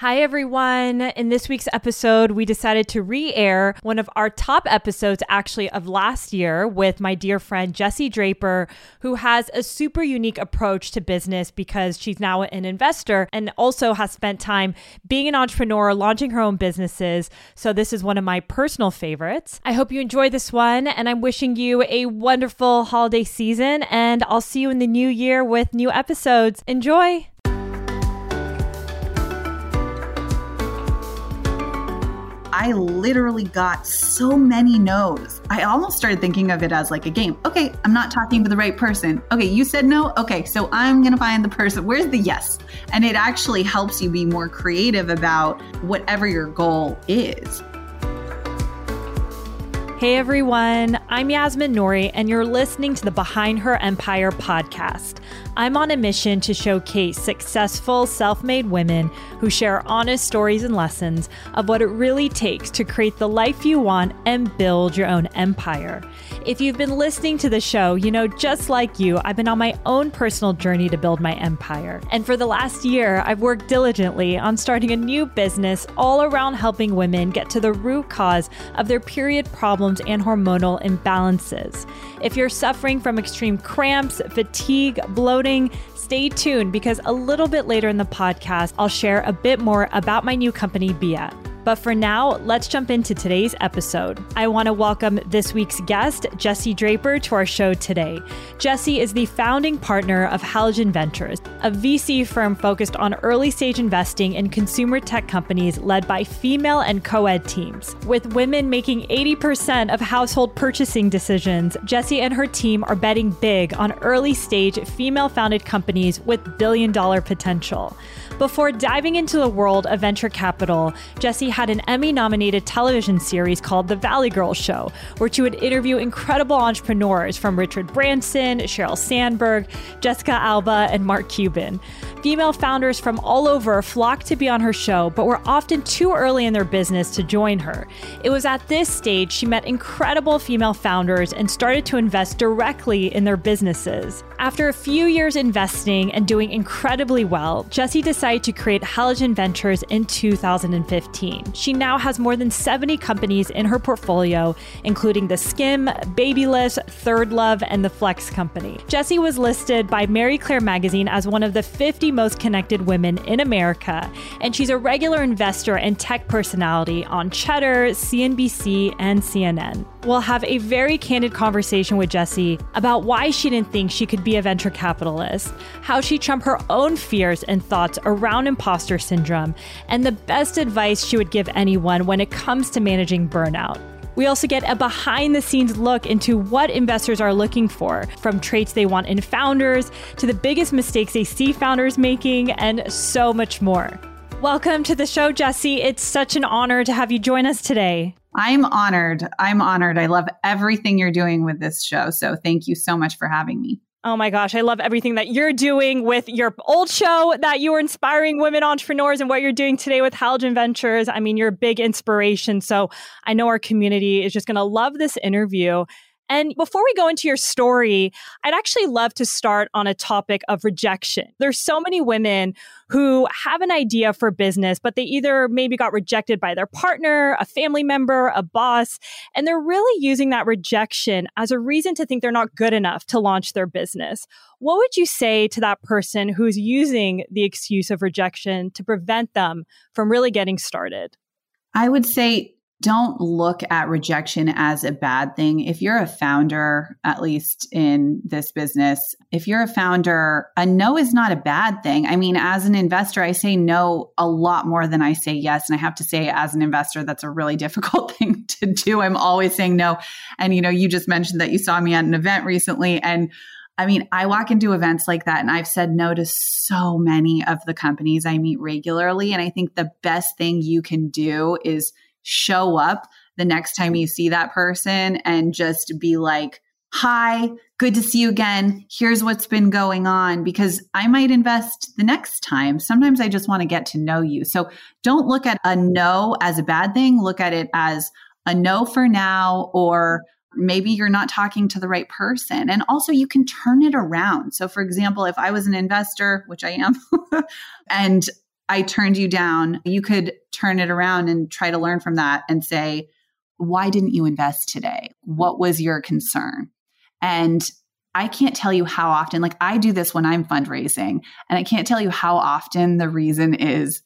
Hi, everyone. In this week's episode, we decided to re air one of our top episodes, actually, of last year with my dear friend Jesse Draper, who has a super unique approach to business because she's now an investor and also has spent time being an entrepreneur, launching her own businesses. So, this is one of my personal favorites. I hope you enjoy this one, and I'm wishing you a wonderful holiday season, and I'll see you in the new year with new episodes. Enjoy! I literally got so many no's. I almost started thinking of it as like a game. Okay, I'm not talking to the right person. Okay, you said no. Okay, so I'm going to find the person. Where's the yes? And it actually helps you be more creative about whatever your goal is. Hey everyone, I'm Yasmin Nouri, and you're listening to the Behind Her Empire podcast. I'm on a mission to showcase successful, self made women who share honest stories and lessons of what it really takes to create the life you want and build your own empire. If you've been listening to the show, you know, just like you, I've been on my own personal journey to build my empire. And for the last year, I've worked diligently on starting a new business all around helping women get to the root cause of their period problems and hormonal imbalances. If you're suffering from extreme cramps, fatigue, bloating, stay tuned because a little bit later in the podcast, I'll share a bit more about my new company, Bia. But for now, let's jump into today's episode. I want to welcome this week's guest, Jesse Draper, to our show today. Jesse is the founding partner of Halogen Ventures, a VC firm focused on early stage investing in consumer tech companies led by female and co ed teams. With women making 80% of household purchasing decisions, Jesse and her team are betting big on early stage female founded companies with billion dollar potential. Before diving into the world of venture capital, Jesse had an Emmy nominated television series called The Valley Girl Show, where she would interview incredible entrepreneurs from Richard Branson, Sheryl Sandberg, Jessica Alba, and Mark Cuban. Female founders from all over flocked to be on her show, but were often too early in their business to join her. It was at this stage she met incredible female founders and started to invest directly in their businesses. After a few years investing and doing incredibly well, Jesse decided to create Halogen Ventures in 2015. She now has more than 70 companies in her portfolio, including the Skimm, Babylist, Third Love, and the Flex Company. Jesse was listed by Marie Claire magazine as one of the 50 most connected women in America, and she's a regular investor and tech personality on Cheddar, CNBC, and CNN. We'll have a very candid conversation with Jesse about why she didn't think she could be a venture capitalist, how she trumped her own fears and thoughts around imposter syndrome, and the best advice she would give anyone when it comes to managing burnout. We also get a behind the scenes look into what investors are looking for, from traits they want in founders to the biggest mistakes they see founders making, and so much more. Welcome to the show, Jesse. It's such an honor to have you join us today. I'm honored. I'm honored. I love everything you're doing with this show. So thank you so much for having me. Oh my gosh, I love everything that you're doing with your old show that you were inspiring women entrepreneurs and what you're doing today with Halogen Ventures. I mean, you're a big inspiration. So I know our community is just going to love this interview. And before we go into your story, I'd actually love to start on a topic of rejection. There's so many women who have an idea for business, but they either maybe got rejected by their partner, a family member, a boss, and they're really using that rejection as a reason to think they're not good enough to launch their business. What would you say to that person who's using the excuse of rejection to prevent them from really getting started? I would say don't look at rejection as a bad thing. If you're a founder, at least in this business, if you're a founder, a no is not a bad thing. I mean, as an investor, I say no a lot more than I say yes. And I have to say, as an investor, that's a really difficult thing to do. I'm always saying no. And, you know, you just mentioned that you saw me at an event recently. And I mean, I walk into events like that and I've said no to so many of the companies I meet regularly. And I think the best thing you can do is show up the next time you see that person and just be like, Hi, good to see you again. Here's what's been going on because I might invest the next time. Sometimes I just want to get to know you. So don't look at a no as a bad thing. Look at it as a no for now, or maybe you're not talking to the right person. And also, you can turn it around. So, for example, if I was an investor, which I am, and I turned you down. You could turn it around and try to learn from that and say, why didn't you invest today? What was your concern? And I can't tell you how often, like I do this when I'm fundraising, and I can't tell you how often the reason is,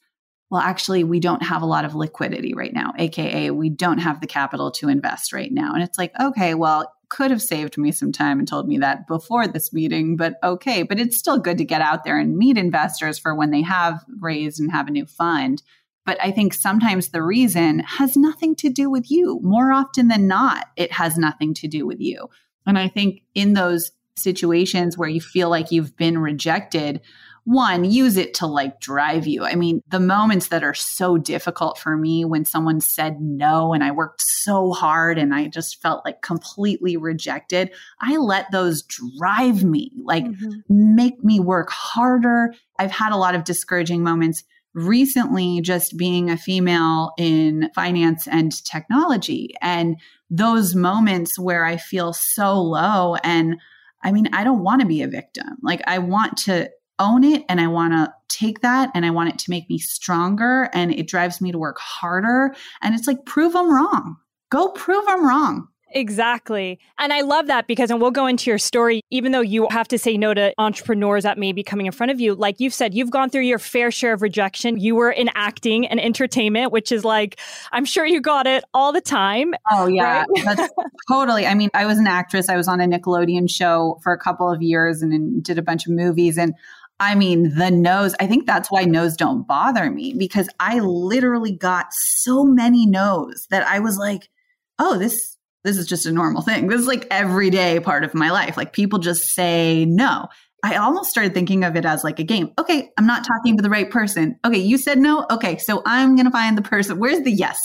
well, actually, we don't have a lot of liquidity right now, AKA, we don't have the capital to invest right now. And it's like, okay, well, could have saved me some time and told me that before this meeting, but okay. But it's still good to get out there and meet investors for when they have raised and have a new fund. But I think sometimes the reason has nothing to do with you. More often than not, it has nothing to do with you. And I think in those situations where you feel like you've been rejected, one, use it to like drive you. I mean, the moments that are so difficult for me when someone said no and I worked so hard and I just felt like completely rejected, I let those drive me, like mm-hmm. make me work harder. I've had a lot of discouraging moments recently just being a female in finance and technology and those moments where I feel so low and I mean, I don't want to be a victim. Like, I want to own it and I want to take that and I want it to make me stronger and it drives me to work harder. And it's like, prove them wrong. Go prove them wrong. Exactly. And I love that because, and we'll go into your story, even though you have to say no to entrepreneurs that may be coming in front of you, like you've said, you've gone through your fair share of rejection. You were in acting and entertainment, which is like, I'm sure you got it all the time. Oh, yeah. Right? totally. I mean, I was an actress. I was on a Nickelodeon show for a couple of years and did a bunch of movies. And I mean, the no's, I think that's why no's don't bother me because I literally got so many no's that I was like, oh, this this is just a normal thing. This is like everyday part of my life. Like people just say no. I almost started thinking of it as like a game. Okay, I'm not talking to the right person. Okay, you said no. Okay, so I'm going to find the person. Where's the yes?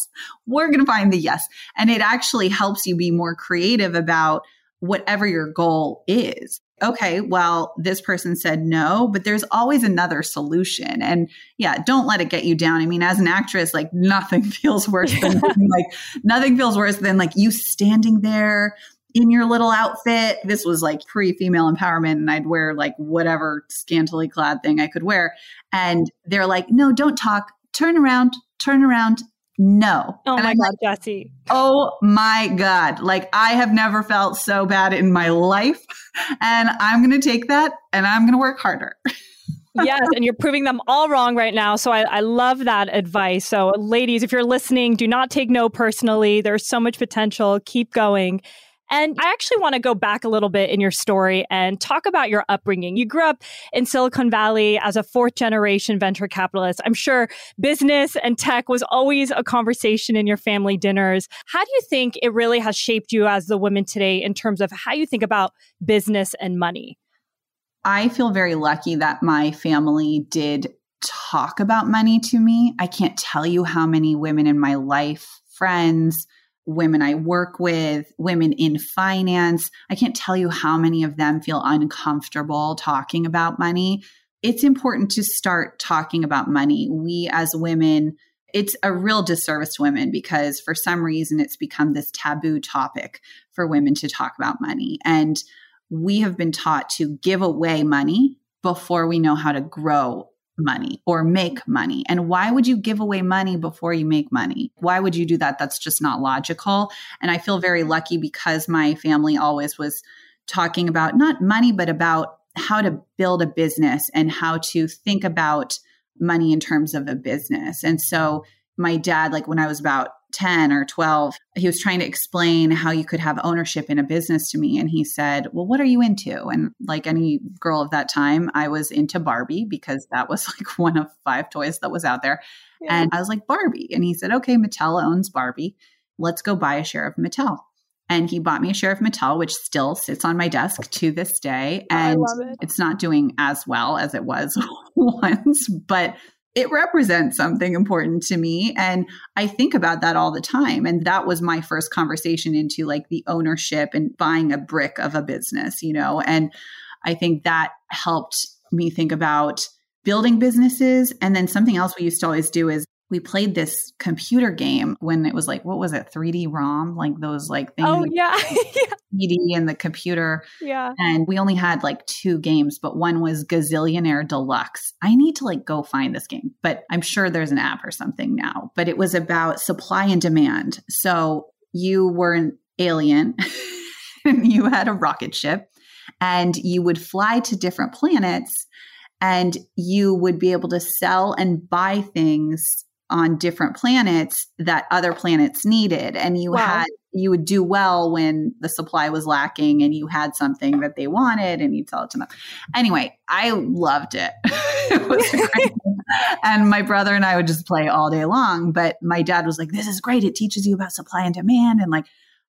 We're going to find the yes. And it actually helps you be more creative about whatever your goal is okay, well, this person said no, but there's always another solution. And yeah, don't let it get you down. I mean, as an actress, like nothing feels worse than like nothing feels worse than like you standing there in your little outfit. This was like pre female empowerment, and I'd wear like whatever scantily clad thing I could wear. And they're like, no, don't talk. Turn around, turn around, no. Oh and my I'm God, like, Jesse. Oh my God. Like I have never felt so bad in my life. And I'm going to take that and I'm going to work harder. yes, and you're proving them all wrong right now. So I, I, love that advice. So, ladies, if you're listening, do not take no personally. There's so much potential. Keep going. And I actually want to go back a little bit in your story and talk about your upbringing. You grew up in Silicon Valley as a fourth generation venture capitalist. I'm sure business and tech was always a conversation in your family dinners. How do you think it really has shaped you as the woman today in terms of how you think about business and money? I feel very lucky that my family did talk about money to me. I can't tell you how many women in my life, friends, women I work with, women in finance. I can't tell you how many of them feel uncomfortable talking about money. It's important to start talking about money. We as women, it's a real disservice to women because for some reason it's become this taboo topic for women to talk about money. And we have been taught to give away money before we know how to grow money or make money. And why would you give away money before you make money? Why would you do that? That's just not logical. And I feel very lucky because my family always was talking about not money, but about how to build a business and how to think about money in terms of a business. And so my dad, like when I was about 10 or 12, he was trying to explain how you could have ownership in a business to me. And he said, Well, what are you into? And like any girl of that time, I was into Barbie because that was like one of five toys that was out there. Yeah. And I was like, Barbie. And he said, Okay, Mattel owns Barbie. Let's go buy a share of Mattel. And he bought me a share of Mattel, which still sits on my desk to this day. And it. it's not doing as well as it was once, but it represents something important to me. And I think about that all the time. And that was my first conversation into like the ownership and buying a brick of a business, you know? And I think that helped me think about building businesses. And then something else we used to always do is we played this computer game when it was like what was it CD ROM? Like those like things oh yeah. CD and the computer. Yeah. And we only had like two games but one was Gazillionaire Deluxe. I need to like go find this game but I'm sure there's an app or something now. But it was about supply and demand. So you were an alien and you had a rocket ship and you would fly to different planets and you would be able to sell and buy things on different planets that other planets needed. And you wow. had you would do well when the supply was lacking and you had something that they wanted and you'd sell it to them. Anyway i loved it. It was great. And my brother and i would just play all day long but my dad was like this is great. It teaches you about supply and demand. And like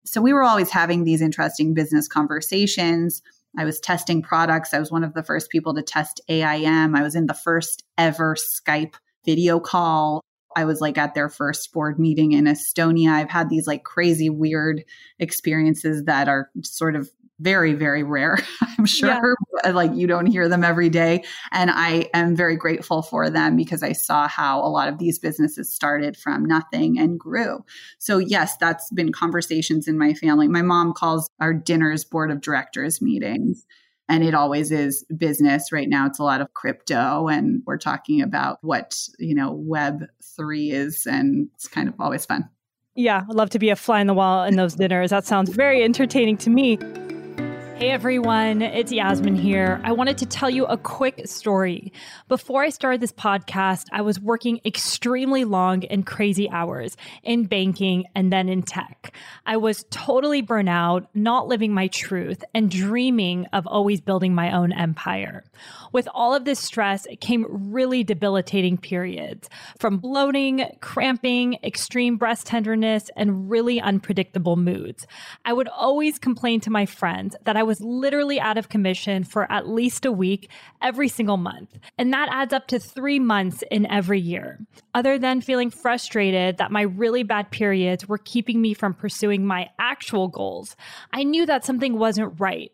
so we were always having these interesting business conversations. I was testing products. I was one of the first people to test AIM. I was in the first ever Skype video call I was like at their first board meeting in Estonia. I've had these like crazy, weird experiences that are sort of very, very rare. I'm sure yeah. like you don't hear them every day. And I am very grateful for them because I saw how a lot of these businesses started from nothing and grew. So, yes, that's been conversations in my family. My mom calls our dinners board of directors meetings and it always is business. Right now it's a lot of crypto and we're talking about what you know web 3 is and it's kind of always fun. Yeah i'd love to be a fly in the wall in those dinners. That sounds very entertaining to me Hey everyone, it's Yasmin here. I wanted to tell you a quick story. Before I started this podcast, I was working extremely long and crazy hours in banking and then in tech. I was totally burnt out, not living my truth, and dreaming of always building my own empire. With all of this stress came really debilitating periods from bloating, cramping, extreme breast tenderness, and really unpredictable moods. I would always complain to my friends that I was literally out of commission for at least a week every single month. And that adds up to three months in every year. Other than feeling frustrated that my really bad periods were keeping me from pursuing my actual goals, I knew that something wasn't right.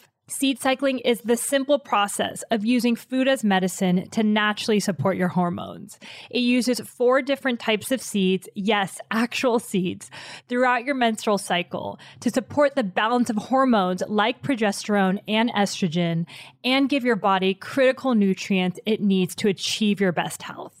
Seed cycling is the simple process of using food as medicine to naturally support your hormones. It uses four different types of seeds, yes, actual seeds, throughout your menstrual cycle to support the balance of hormones like progesterone and estrogen and give your body critical nutrients it needs to achieve your best health.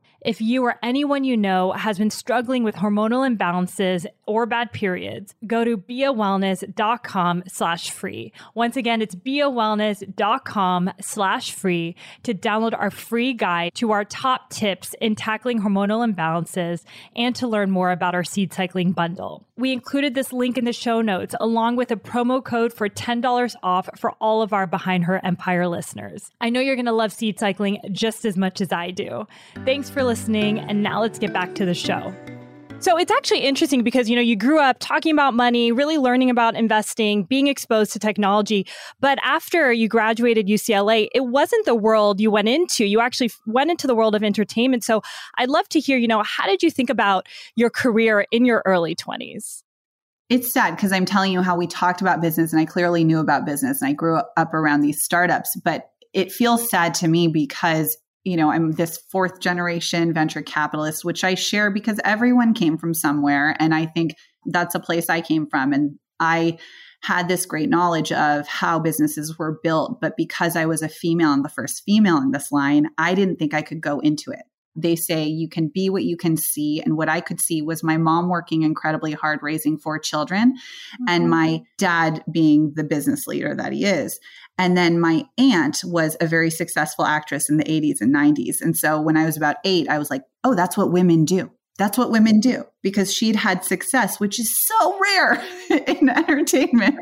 If you or anyone you know has been struggling with hormonal imbalances or bad periods, go to biawellness.com slash free. Once again, it's biawellness.com slash free to download our free guide to our top tips in tackling hormonal imbalances and to learn more about our seed cycling bundle. We included this link in the show notes along with a promo code for $10 off for all of our Behind Her Empire listeners. I know you're going to love seed cycling just as much as I do. Thanks for listening, and now let's get back to the show. So it's actually interesting because, you know, you grew up talking about money, really learning about investing, being exposed to technology. But after you graduated UCLA, it wasn't the world you went into. You actually went into the world of entertainment. So I'd love to hear, you know, how did you think about your career in your early 20s? It's sad because I'm telling you how we talked about business and I clearly knew about business and I grew up around these startups. But it feels sad to me because you know, I'm this fourth generation venture capitalist, which I share because everyone came from somewhere. And I think that's a place I came from. And I had this great knowledge of how businesses were built. But because I was a female and the first female in this line, I didn't think I could go into it. They say you can be what you can see. And what I could see was my mom working incredibly hard, raising four children, mm-hmm. and my dad being the business leader that he is. And then my aunt was a very successful actress in the 80s and 90s. And so when I was about eight, I was like, oh, that's what women do. That's what women do because she'd had success, which is so rare in entertainment.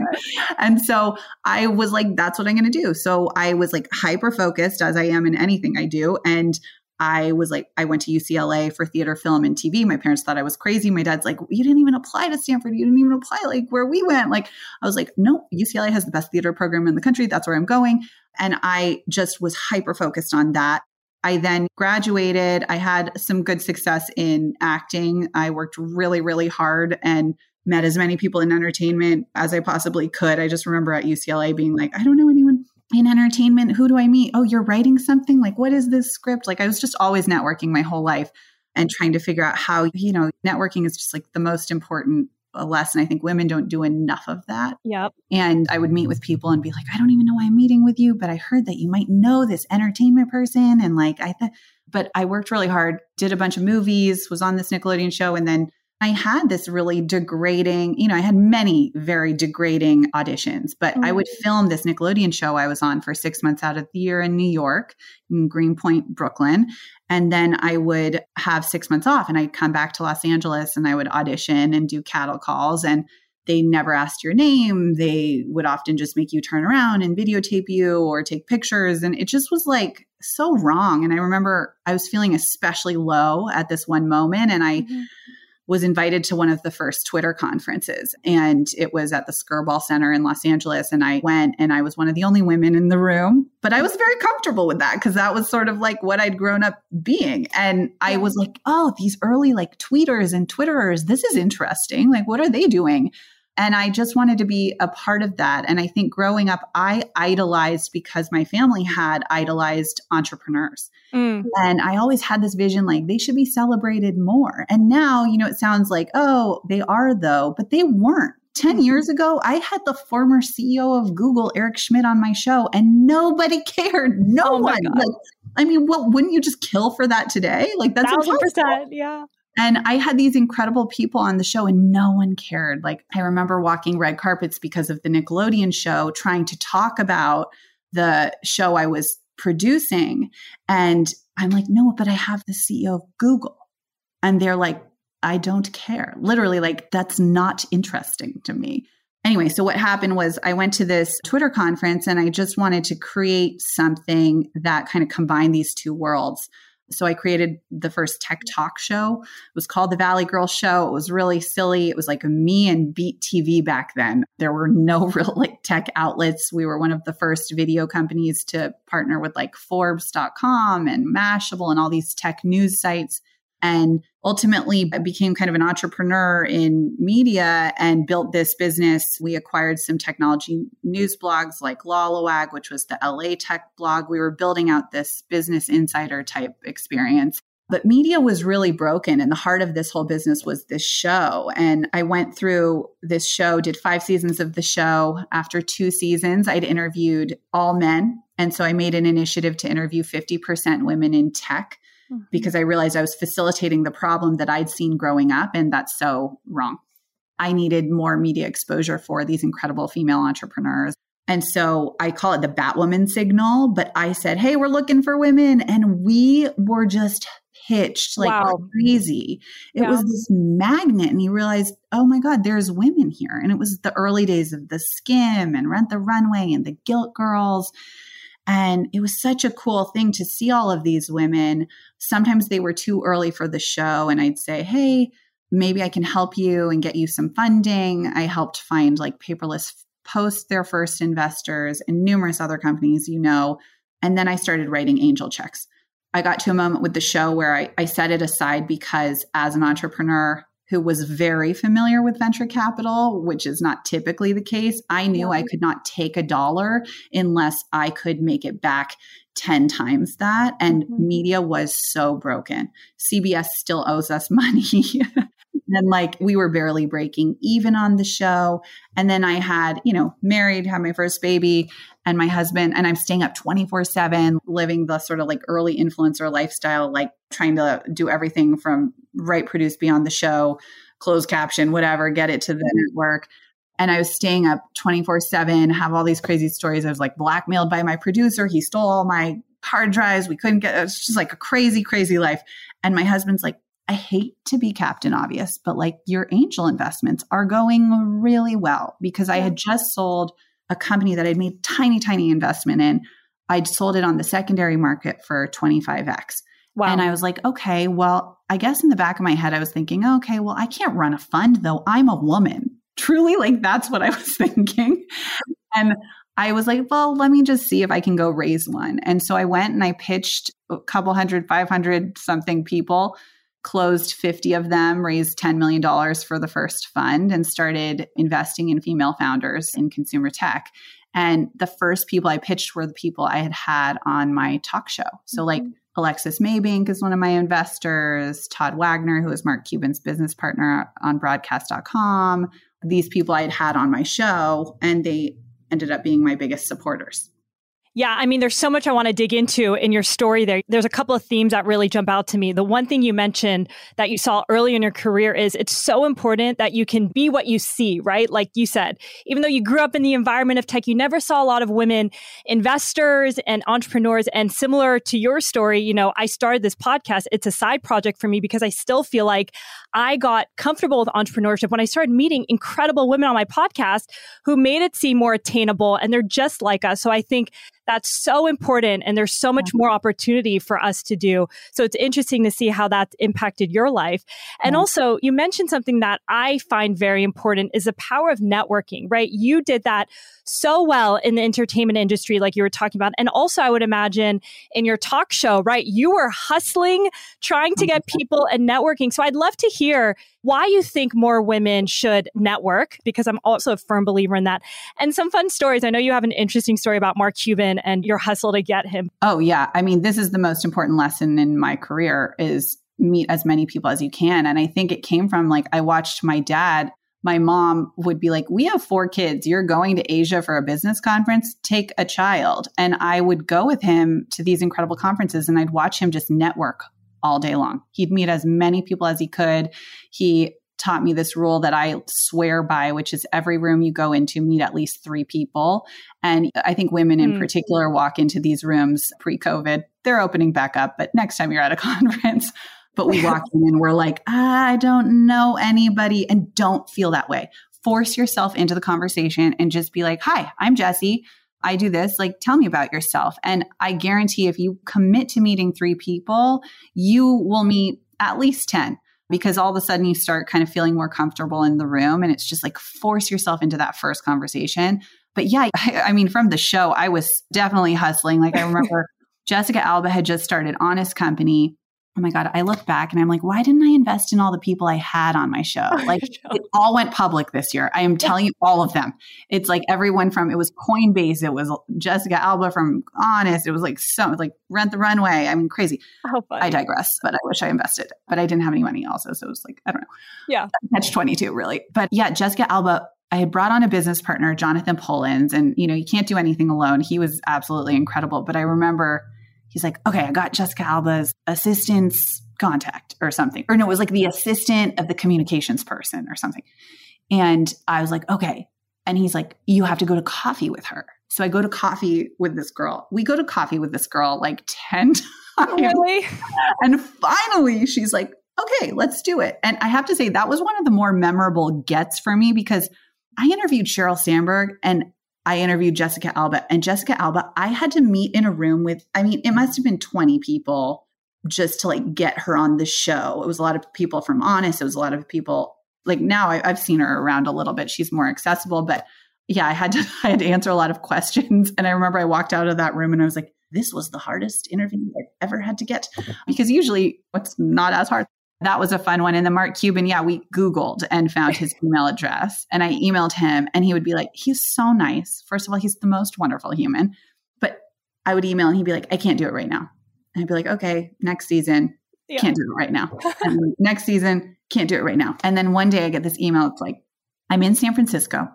And so I was like, that's what I'm going to do. So I was like hyper focused as I am in anything I do. And I was like, I went to UCLA for theater, film, and TV. My parents thought I was crazy. My dad's like, you didn't even apply to Stanford. You didn't even apply like where we went. Like, I was like, no, UCLA has the best theater program in the country. That's where I'm going. And I just was hyper focused on that. I then graduated. I had some good success in acting. I worked really, really hard and met as many people in entertainment as I possibly could. I just remember at UCLA being like, I don't know anyone in entertainment, who do I meet? Oh, you're writing something? Like, what is this script? Like, I was just always networking my whole life and trying to figure out how, you know, networking is just like the most important uh, lesson. I think women don't do enough of that. Yep. And I would meet with people and be like, I don't even know why I'm meeting with you, but I heard that you might know this entertainment person. And like, I thought, but I worked really hard, did a bunch of movies, was on this Nickelodeon show, and then I had this really degrading, you know, I had many very degrading auditions, but mm-hmm. I would mm. film this Nickelodeon show I was on for six months out of the year in New York, in Greenpoint, Brooklyn. And then I would have six months off and I'd come back to Los Angeles and I would audition and do cattle calls. And they never asked your name. They would often just make you turn around and videotape you or take pictures. And it just was like so wrong. And I remember I was feeling especially low at this one moment. And I, mm-hmm was invited to one of the first Twitter conferences. And it was at the Skirball Center in Los Angeles. And I went and I was one of the only women in the room. But I was very comfortable with that because that was sort of like what I'd grown up being. And I was like, oh, these early like tweeters and Twitterers, this is interesting. Like, what are they doing? And I just wanted to be a part of that. And I think growing up, I idolized because my family had idolized entrepreneurs. Mm. And I always had this vision like they should be celebrated more. And now, you know, it sounds like, oh, they are though, but they weren't. 10 mm-hmm. years ago, I had the former CEO of Google, Eric Schmidt, on my show, and nobody cared. No oh one. Like, I mean, what wouldn't you just kill for that today? Like that's thousand percent, yeah. And I had these incredible people on the show and no one cared. Like I remember walking red carpets because of the Nickelodeon show, trying to talk about the show I was producing. And I'm like, no, but I have the CEO of Google. And they're like, I don't care. Literally, like, that's not interesting to me. Anyway, so what happened was I went to this Twitter conference and I just wanted to create something that kind of combined these two worlds. So I created the first tech talk show. It was called the Valley Girl Show. It was really silly. It was like me and Beat TV back then. There were no real like tech outlets. We were one of the first video companies to partner with like Forbes.com and Mashable and all these tech news sites and ultimately I became kind of an entrepreneur in media and built this business. We acquired some technology news blogs like Lalawag, which was the LA tech blog. We were building out this business insider type experience. But media was really broken. And the heart of this whole business was this show. And I went through this show, did five seasons of the show. After two seasons, I'd interviewed all men. And so I made an initiative to interview 50% women in tech mm-hmm. because I realized I was facilitating the problem that I'd seen growing up, and that's so wrong. I needed more media exposure for these incredible female entrepreneurs. And so I call it the Batwoman signal, but I said, hey, we're looking for women. And we were just pitched like wow. crazy. It yeah. was this magnet. And you realized, oh my God, there's women here. And it was the early days of the Skimm and Rent the Runway and the Gilt Girls. And it was such a cool thing to see all of these women. Sometimes they were too early for the show. And I'd say, Hey, maybe I can help you and get you some funding. I helped find like paperless post their first investors and numerous other companies, you know. And then I started writing angel checks. I got to a moment with the show where I, I set it aside because as an entrepreneur who was very familiar with venture capital, which is not typically the case, I knew. I could not take a dollar unless I could make it back 10 times that. And mm-hmm. media was so broken. CBS still owes us money. and like we were barely breaking even on the show. And then I had, you know, married, had my first baby, and my husband, and I'm staying up 24 7, living the sort of like early influencer lifestyle, like trying to do everything from write, produce, beyond the show, close caption, whatever, get it to the network. And I was staying up 24 7, have all these crazy stories. I was like blackmailed by my producer. He stole all my hard drives. We couldn't get it's just like a crazy, crazy life. And my husband's like, I hate to be Captain Obvious, but like your angel investments are going really well because I had just sold a company that I'd made tiny, tiny investment in. I'd sold it on the secondary market for 25x. Wow. And I was like, okay, well, I guess in the back of my head, I was thinking, okay, well, I can't run a fund though. I'm a woman. Truly, like that's what I was thinking. And I was like, well, let me just see if I can go raise one. And so I went and I pitched a couple hundred, 500 something people closed 50 of them, raised $10 million for the first fund, and started investing in female founders in consumer tech. And the first people I pitched were the people I had had on my talk show. So, mm-hmm. like Alexis Maybank is one of my investors, Todd Wagner, who is Mark Cuban's business partner on broadcast.com. These people I had had on my show, and they ended up being my biggest supporters. Yeah, I mean, there's so much I want to dig into in your story there. There's a couple of themes that really jump out to me. The one thing you mentioned that you saw early in your career is it's so important that you can be what you see, right? Like you said, even though you grew up in the environment of tech, you never saw a lot of women investors and entrepreneurs. And similar to your story, you know, I started this podcast. It's a side project for me because I still feel like I got comfortable with entrepreneurship when I started meeting incredible women on my podcast who made it seem more attainable and they're just like us. So I think that's so important. And there's so much more opportunity for us to do. So it's interesting to see how that's impacted your life. And also, you mentioned something that I find very important is the power of networking, right? You did that so well in the entertainment industry, like you were talking about. And also, I would imagine in your talk show, right? You were hustling, trying to get mm-hmm. people and networking. So I'd love to hear why you think more women should network, because I'm also a firm believer in that. And some fun stories. I know you have an interesting story about Mark Cuban and your hustle to get him. Oh, yeah. I mean, this is the most important lesson in my career is meet as many people as you can. And I think it came from like, I watched my dad my mom would be like, We have four kids. You're going to Asia for a business conference. Take a child. And I would go with him to these incredible conferences and I'd watch him just network all day long. He'd meet as many people as he could. He taught me this rule that I swear by, which is every room you go into, meet at least three people. And I think women in mm. particular walk into these rooms pre COVID. They're opening back up, but next time you're at a conference, but we walk in and we're like, I don't know anybody. And don't feel that way. Force yourself into the conversation and just be like, Hi, I'm Jesse. I do this, like tell me about yourself. And I guarantee if you commit to meeting three people, you will meet at least 10 because all of a sudden you start kind of feeling more comfortable in the room and it's just like force yourself into that first conversation. But yeah, I, I mean, from the show, I was definitely hustling. Like I remember Jessica Alba had just started Honest Company oh my God, I look back and I'm like, why didn't I invest in all the people I had on my show? Like it all went public this year. I am telling you all of them. It's like everyone from, it was Coinbase, it was Jessica Alba from Honest, it was like so, like Rent the Runway. I mean, crazy. I digress, but I wish I invested, but I didn't have any money also. So it was like, I don't know. Yeah. Catch 22 really. But yeah, Jessica Alba, I had brought on a business partner, Jonathan Polans, and you know, you can't do anything alone. He was absolutely incredible. But I remember he's like, okay, I got Jessica Alba's assistant's contact or something. Or no, it was like the assistant of the communications person or something. And I was like, okay. And he's like, you have to go to coffee with her. So I go to coffee with this girl. We go to coffee with this girl like 10 times. Really? And finally, she's like, okay, let's do it. And I have to say, that was one of the more memorable gets for me because I interviewed Sheryl Sandberg and I interviewed Jessica Alba. And Jessica Alba, I had to meet in a room with, I mean, it must have been 20 people just to like get her on the show. It was a lot of people from Honest. It was a lot of people like now I, I've seen her around a little bit. She's more accessible, but yeah, I had to I had to answer a lot of questions. And I remember I walked out of that room and I was like, this was the hardest interview I've ever had to get. Because usually what's not as hard. That was a fun one. And the Mark Cuban, yeah, we Googled and found his email address. And I emailed him and he would be like, he's so nice. First of all, he's the most wonderful human. But I would email and he'd be like, I can't do it right now. And I'd be like, okay, next season, yeah. can't do it right now. next season, can't do it right now. And then one day I get this email. It's like, I'm in San Francisco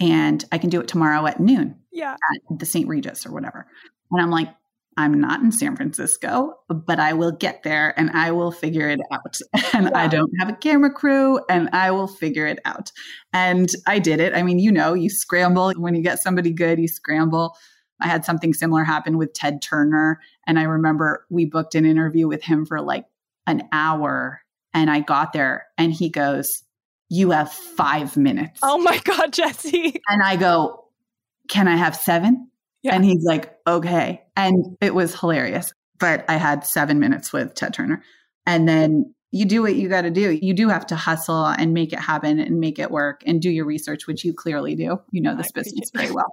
and I can do it tomorrow at noon. Yeah. At the St. Regis or whatever. And I'm like, I'm not in San Francisco, but I will get there and I will figure it out. And yeah. I don't have a camera crew and I will figure it out. And I did it. I mean, you know, you scramble when you get somebody good, you scramble. I had something similar happen with Ted Turner. And I remember we booked an interview with him for like an hour. And I got there and he goes, You have five minutes. Oh my God, Jesse. And I go, Can I have seven? Yeah. And he's like, okay. And it was hilarious. But I had seven minutes with Ted Turner. And then you do what you got to do. You do have to hustle and make it happen and make it work and do your research, which you clearly do. You know this business very well.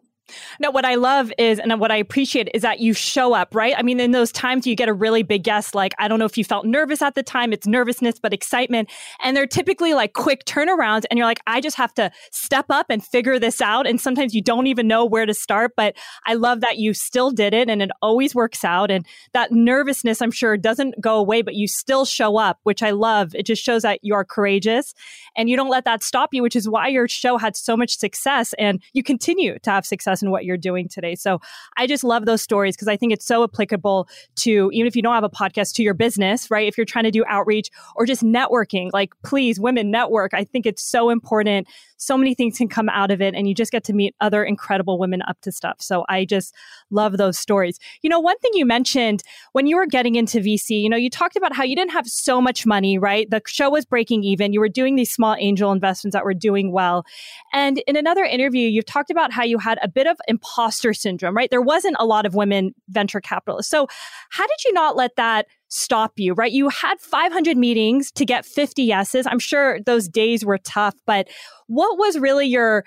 No, what I love is, and what I appreciate is that you show up, right? I mean, in those times you get a really big guest, like, I don't know if you felt nervous at the time, it's nervousness, but excitement. And they're typically like quick turnarounds. And you're like, I just have to step up and figure this out. And sometimes you don't even know where to start. But I love that you still did it and it always works out. And that nervousness, I'm sure, doesn't go away, but you still show up, which I love. It just shows that you are courageous and you don't let that stop you, which is why your show had so much success and you continue to have success in what you're doing today. So I just love those stories because I think it's so applicable to even if you don't have a podcast to your business, right? If you're trying to do outreach or just networking, like please, women network. I think it's so important so many things can come out of it and you just get to meet other incredible women up to stuff. So I just love those stories. You know, one thing you mentioned when you were getting into VC, you know, you talked about how you didn't have so much money, right? The show was breaking even. You were doing these small angel investments that were doing well. And in another interview, you've talked about how you had a bit of imposter syndrome, right? There wasn't a lot of women venture capitalists. So how did you not let that stop you, right? You had 500 meetings to get 50 yeses. I'm sure those days were tough, but what was really your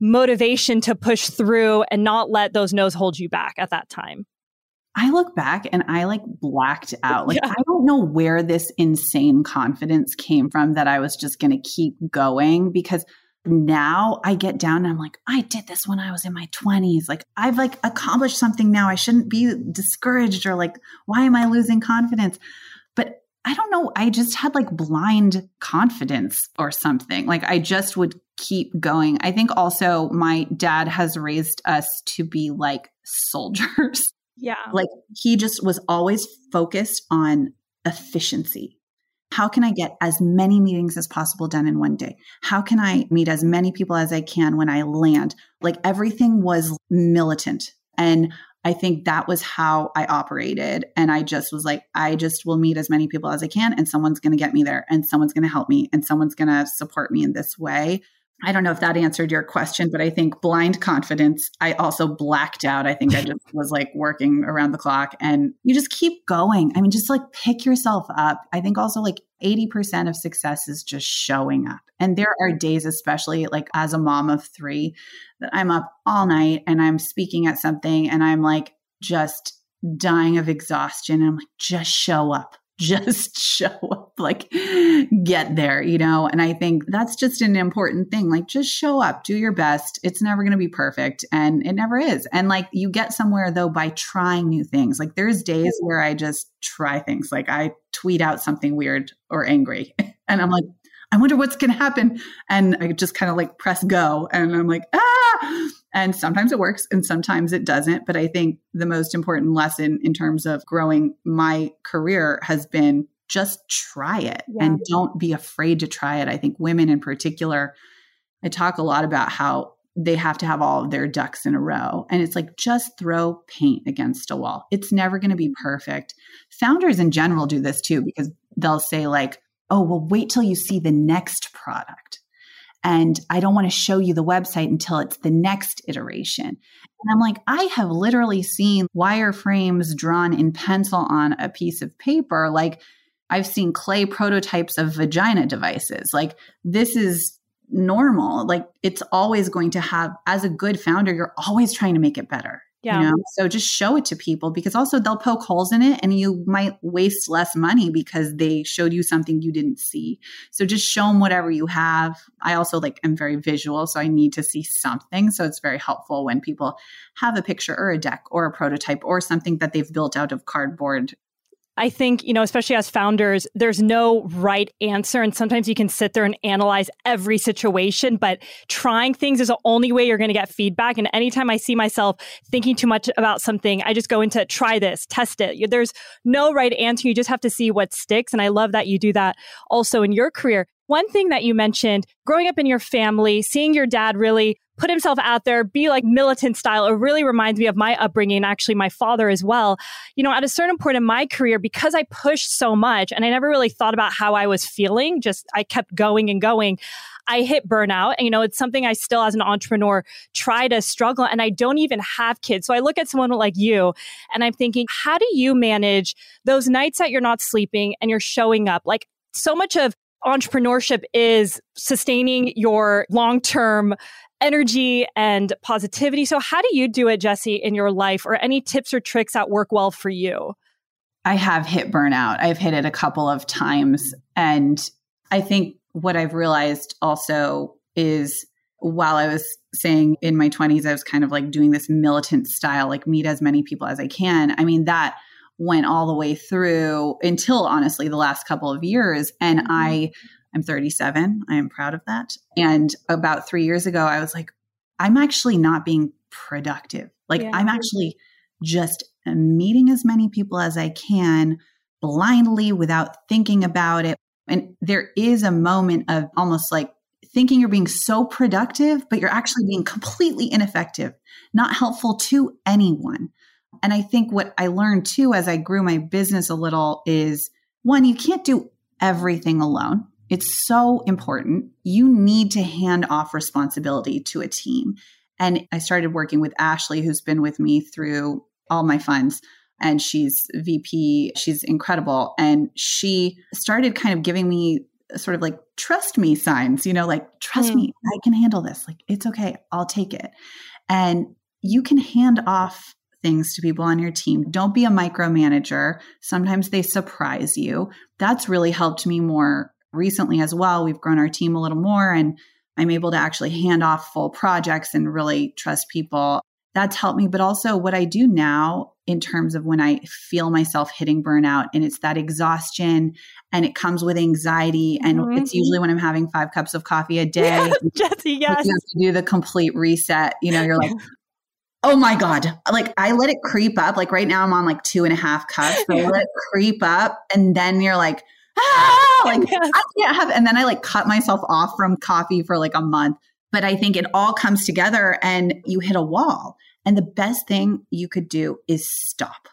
motivation to push through and not let those no's hold you back at that time? I look back and I like blacked out. Like, yeah. I don't know where this insane confidence came from that I was just going to keep going because now I get down and I'm like, I did this when I was in my 20s. Like I've like accomplished something now. I shouldn't be discouraged or like, why am I losing confidence? But I don't know. I just had like blind confidence or something. Like I just would keep going. I think also my dad has raised us to be like soldiers. Yeah. Like he just was always focused on efficiency how can I get as many meetings as possible done in one day? How can I meet as many people as I can when I land? Like everything was militant. And I think that was how I operated. And I just was like, I just will meet as many people as I can, and someone's going to get me there, and someone's going to help me, and someone's going to support me in this way. I don't know if that answered your question, but I think blind confidence, I also blacked out. I think I just was like working around the clock and you just keep going. I mean, just like pick yourself up. I think also like 80% of success is just showing up. And there are mm-hmm. days, especially like as a mom of three, that I'm up all night and I'm speaking at something and I'm like just dying of exhaustion. And I'm like, just show up just show up, like get there, you know? And I think that's just an important thing. Like, just show up, do your best. It's never going to be perfect, and it never is. And like, you get somewhere though by trying new things. Like, there's days where I just try things. Like, I tweet out something weird or angry, and I'm like, I wonder what's going to happen. And I just kind of like press go, and I'm like, ah and sometimes it works and sometimes it doesn't. But I think the most important lesson in terms of growing my career has been just try it yeah. and don't be afraid to try it. I think women in particular, I talk a lot about how they have to have all of their ducks in a row. And it's like, just throw paint against a wall. It's never going to be perfect. Founders in general do this too, because they'll say, like, oh, well, wait till you see the next product. And I don't want to show you the website until it's the next iteration. And I'm like, I have literally seen wireframes drawn in pencil on a piece of paper. Like, I've seen clay prototypes of vagina devices. Like, this is normal. Like, it's always going to have, as a good founder, you're always trying to make it better. Yeah. You know? So just show it to people because also they'll poke holes in it and you might waste less money because they showed you something you didn't see. So just show them whatever you have. I also like am very visual, so I need to see something. So it's very helpful when people have a picture or a deck or a prototype or something that they've built out of cardboard I think, you know, especially as founders, there's no right answer. And sometimes you can sit there and analyze every situation, but trying things is the only way you're going to get feedback. And anytime I see myself thinking too much about something, I just go into try this, test it. There's no right answer. You just have to see what sticks. And I love that you do that also in your career. One thing that you mentioned growing up in your family, seeing your dad really put himself out there, be like militant style. It really reminds me of my upbringing, actually, my father as well. You know, at a certain point in my career, because I pushed so much and I never really thought about how I was feeling, just I kept going and going. I hit burnout. And, you know, it's something I still, as an entrepreneur, try to struggle. And I don't even have kids. So I look at someone like you and I'm thinking, how do you manage those nights that you're not sleeping and you're showing up? Like, so much of entrepreneurship is sustaining your long term energy and positivity. So, how do you do it, Jesse, in your life, or any tips or tricks that work well for you? I have hit burnout. I've hit it a couple of times. And I think what I've realized also is while I was saying in my 20s, I was kind of like doing this militant style, like meet as many people as I can. I mean, that went all the way through until honestly the last couple of years. And mm-hmm. I I'm 37. I am proud of that. And about three years ago, I was like, I'm actually not being productive. Like, yeah. I'm actually just meeting as many people as I can blindly without thinking about it. And there is a moment of almost like thinking you're being so productive, but you're actually being completely ineffective, not helpful to anyone. And I think what I learned too as I grew my business a little is one, you can't do everything alone. It's so important. You need to hand off responsibility to a team. And I started working with Ashley, who's been with me through all my funds. And she's VP. She's incredible. And she started kind of giving me sort of like trust me signs, you know, like trust mm. me, I can handle this. Like it's okay, I'll take it. And you can hand off things to people on your team. Don't be a micromanager. Sometimes they surprise you. That's really helped me more recently as well. We've grown our team a little more and I'm able to actually hand off full projects and really trust people. That's helped me. But also, what I do now in terms of when I feel myself hitting burnout and it's that exhaustion and it comes with anxiety. And mm-hmm. it's usually when I'm having five cups of coffee a day. Jesse, yes. You have to do the complete reset. You know, you're like, Oh my God. Like I let it creep up. Like right now I'm on like two and a half cups. So I let it creep up. And then you're like, ah, like yes. I can't have, and then I like cut myself off from coffee for like a month. But I think it all comes together and you hit a wall. And the best thing you could do is stop.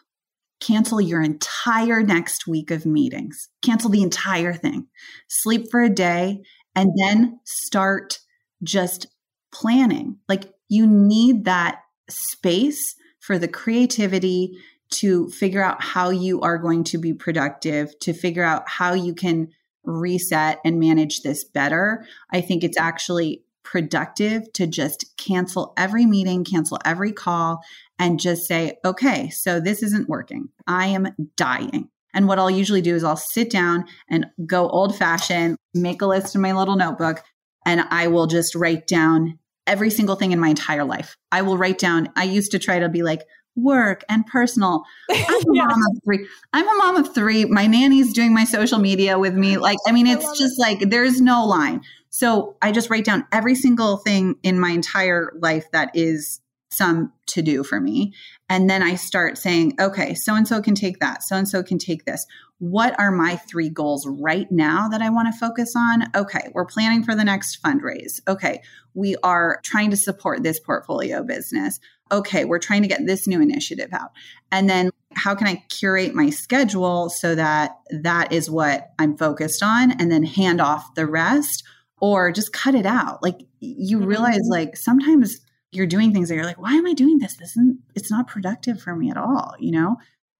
Cancel your entire next week of meetings. Cancel the entire thing. Sleep for a day and then start just planning. Like you need that space for the creativity to figure out how you are going to be productive, to figure out how you can reset and manage this better. I think it's actually productive to just cancel every meeting, cancel every call, and just say, okay, so this isn't working. I am dying. And what I'll usually do is I'll sit down and go old fashioned, make a list in my little notebook, and I will just write down every single thing in my entire life. I will write down, I used to try to be like, work and personal. I'm a yes. mom of three. I'm a mom of three. My nanny's doing my social media with me. Like, I mean, it's I just it. like there's no line. So I just write down every single thing in my entire life that is some to do for me. And then I start saying, okay, so and so can take that. So and so can take this. What are my three goals right now that I want to focus on? Okay, we're planning for the next fundraise. Okay, we are trying to support this portfolio business okay, we're trying to get this new initiative out. And then how can I curate my schedule so that that is what I'm focused on and then hand off the rest? or just cut it out. Like you mm-hmm. realize like sometimes you're doing things that you're like, why am I doing this? This isn't, it's not productive for me at all, you know?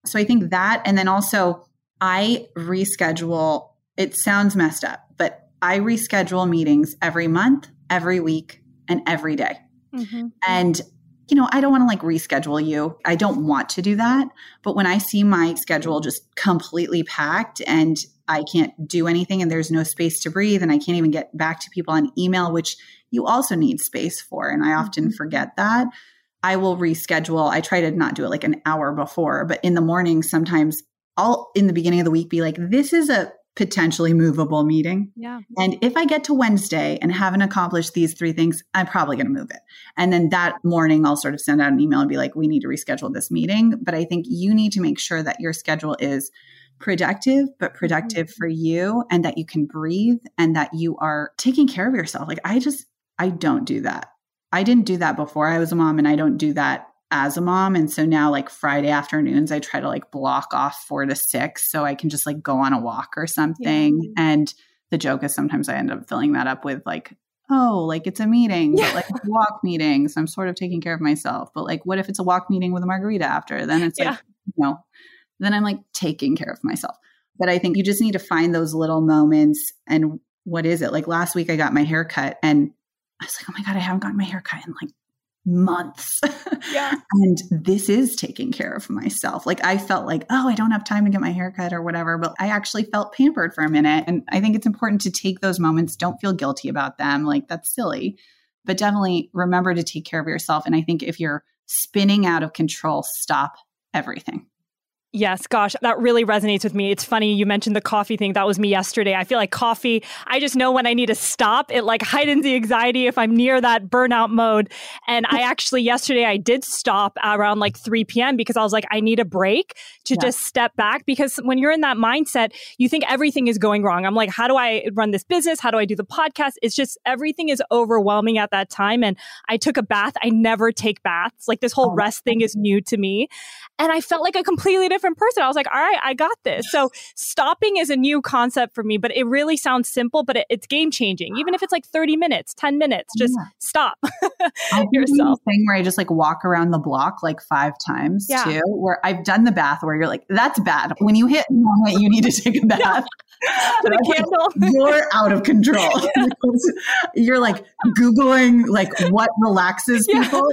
So I think that, and then also I reschedule, it sounds messed up, but I reschedule meetings every month, every week, and every day. Mm-hmm. And you know, I don't want to like reschedule you. I don't want to do that. But when I see my schedule just completely packed and I can't do anything and there's no space to breathe and I can't even get back to people on email, which you also need space for. And I often mm-hmm. forget that. I will reschedule. I try to not do it like an hour before, but in the morning, sometimes I'll in the beginning of the week be like, this is a potentially movable meeting. Yeah. And if I get to Wednesday and haven't accomplished these three things, I'm probably going to move it. And then that morning, I'll sort of send out an email and be like, we need to reschedule this meeting. But I think you need to make sure that your schedule is productive, but productive mm-hmm. for you and that you can breathe and that you are taking care of yourself. Like I just, I don't do that. I didn't do that before I was a mom and I don't do that as a mom. And so now, like Friday afternoons, I try to like block off four to six so I can just like go on a walk or something. Yeah. And the joke is sometimes I end up filling that up with like, oh, like it's a meeting, yeah. but like a walk meeting. So I'm sort of taking care of myself. But like, what if it's a walk meeting with a margarita after? Then it's yeah. like, you know, then I'm like taking care of myself. But I think you just need to find those little moments. And what is it? Like last week, I got my hair cut and I was like, oh my God, I haven't gotten my hair cut in like months. Yeah. and this is taking care of myself. Like I felt like, oh, I don't have time to get my hair cut or whatever, but I actually felt pampered for a minute. And I think it's important to take those moments. Don't feel guilty about them. Like that's silly, but definitely remember to take care of yourself. And I think if you're spinning out of control, stop everything. Yes, gosh, that really resonates with me. It's funny you mentioned the coffee thing. That was me yesterday. I feel like coffee, I just know when I need to stop. It like heightens the anxiety if I'm near that burnout mode. And I actually yesterday I did stop around like 3 p.m. because I was like, I need a break to yeah. just step back because when you're in that mindset, you think everything is going wrong. I'm like, how do I run this business? How do I do the podcast? It's just everything is overwhelming at that time. And I took a bath. I never take baths. Like this whole oh, rest thing is new to me. And I felt like a completely different different person. I was like, all right, I got this. So stopping is a new concept for me, but it really sounds simple, but it, it's game changing. Even if it's like 30 minutes, 10 minutes, just yeah. stop yourself. Thing where I just like walk around the block like five times yeah. too, where I've done the bath where you're like, that's bad. When you hit moment, you need to take a bath. Yeah. Put a candle. Like, you're out of control. you're like Googling like what relaxes people.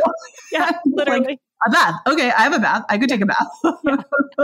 Yeah, literally. like, a bath. Okay, I have a bath. I could take a bath.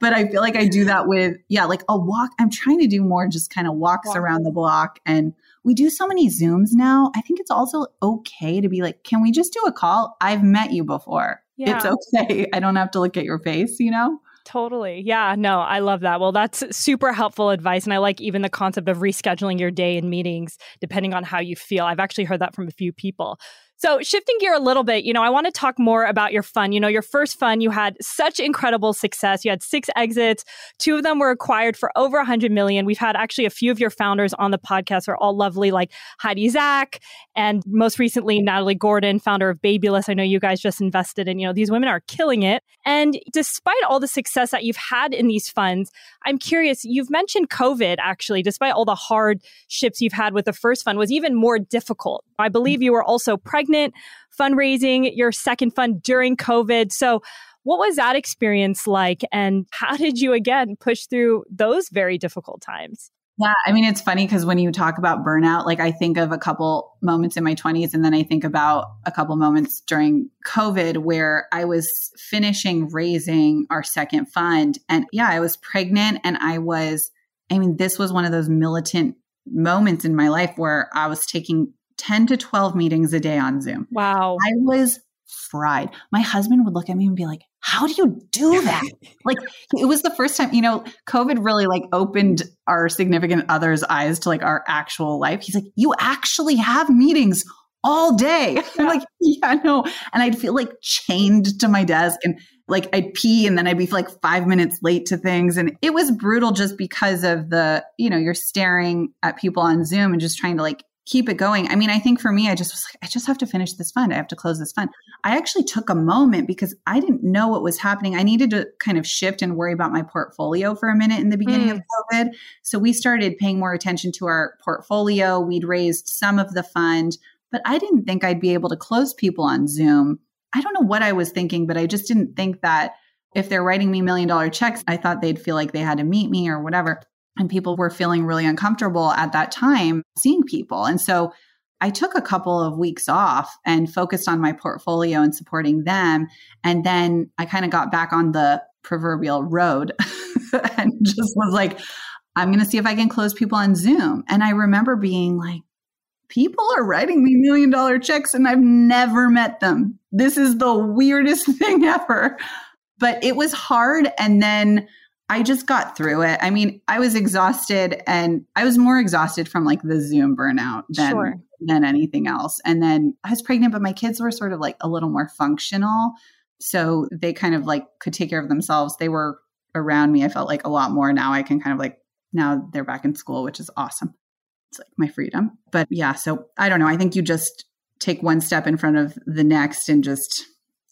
but I feel like I do that with, yeah, like a walk. I'm trying to do more just kind of walks walk. around the block. And we do so many Zooms now. I think it's also okay to be like, can we just do a call? I've met you before. Yeah. It's okay. I don't have to look at your face, you know? Totally. Yeah, no, I love that. Well, that's super helpful advice. And I like even the concept of rescheduling your day and meetings depending on how you feel. I've actually heard that from a few people. So, shifting gear a little bit, you know, I want to talk more about your fund. You know, your first fund, you had such incredible success. You had six exits. Two of them were acquired for over 100 million. We've had actually a few of your founders on the podcast are all lovely, like Heidi Zak and most recently Natalie Gordon, founder of Babylist. I know you guys just invested in, you know, these women are killing it. And despite all the success that you've had in these funds, I'm curious, you've mentioned COVID actually, despite all the hardships you've had with the first fund, was even more difficult. I believe you were also pregnant pregnant, fundraising your second fund during COVID. So, what was that experience like? And how did you again push through those very difficult times? Yeah, I mean, it's funny because when you talk about burnout, like I think of a couple moments in my 20s, and then I think about a couple moments during COVID where I was finishing raising our second fund. And yeah, I was pregnant and I was, I mean, this was one of those militant moments in my life where I was taking 10 to 12 meetings a day on Zoom. Wow. I was fried. My husband would look at me and be like, how do you do that? like it was the first time, you know, COVID really like opened our significant other's eyes to like our actual life. He's like, you actually have meetings all day. Yeah. I'm like, yeah, no. And I'd feel like chained to my desk and like I'd pee and then I'd be like five minutes late to things. And it was brutal just because of the, you know, you're staring at people on Zoom and just trying to like keep it going. I mean, I think for me, I just was like, I just have to finish this fund. I have to close this fund. I actually took a moment because I didn't know what was happening. I needed to kind of shift and worry about my portfolio for a minute in the beginning mm. of COVID. So we started paying more attention to our portfolio. We'd raised some of the fund, but I didn't think I'd be able to close people on Zoom. I don't know what I was thinking, but I just didn't think that if they're writing me million dollar checks, I thought they'd feel like they had to meet me or whatever. And people were feeling really uncomfortable at that time seeing people. And so I took a couple of weeks off and focused on my portfolio and supporting them. And then I kind of got back on the proverbial road and just was like, I'm going to see if I can close people on Zoom. And I remember being like, people are writing me million dollar checks and I've never met them. This is the weirdest thing ever. But it was hard. And then I just got through it. I mean, I was exhausted and I was more exhausted from like the Zoom burnout than sure. than anything else. And then I was pregnant, but my kids were sort of like a little more functional. So they kind of like could take care of themselves. They were around me. I felt like a lot more now I can kind of like now they're back in school, which is awesome. It's like my freedom. But yeah, so I don't know. I think you just take one step in front of the next and just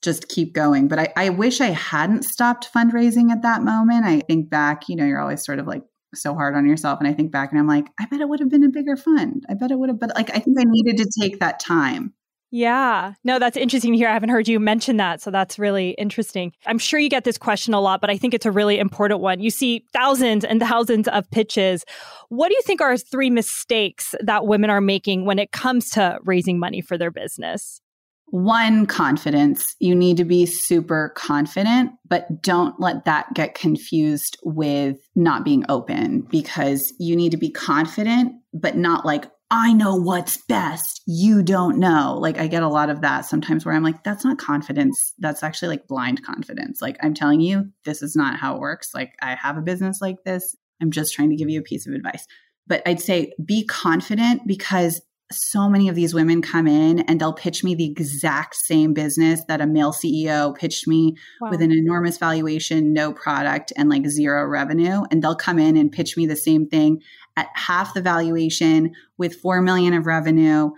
just keep going. But I, I wish I hadn't stopped fundraising at that moment. I think back, you know, you're always sort of like so hard on yourself. And I think back and I'm like, I bet it would have been a bigger fund. I bet it would have, but like, I think I needed to take that time. Yeah. No, that's interesting to hear. I haven't heard you mention that. So that's really interesting. I'm sure you get this question a lot, but I think it's a really important one. You see thousands and thousands of pitches. What do you think are three mistakes that women are making when it comes to raising money for their business? One, confidence. You need to be super confident, but don't let that get confused with not being open because you need to be confident, but not like, I know what's best. You don't know. Like, I get a lot of that sometimes where I'm like, that's not confidence. That's actually like blind confidence. Like, I'm telling you, this is not how it works. Like, I have a business like this. I'm just trying to give you a piece of advice. But I'd say be confident because so many of these women come in and they'll pitch me the exact same business that a male CEO pitched me wow. with an enormous valuation, no product, and like zero revenue. And they'll come in and pitch me the same thing at half the valuation with four million of revenue.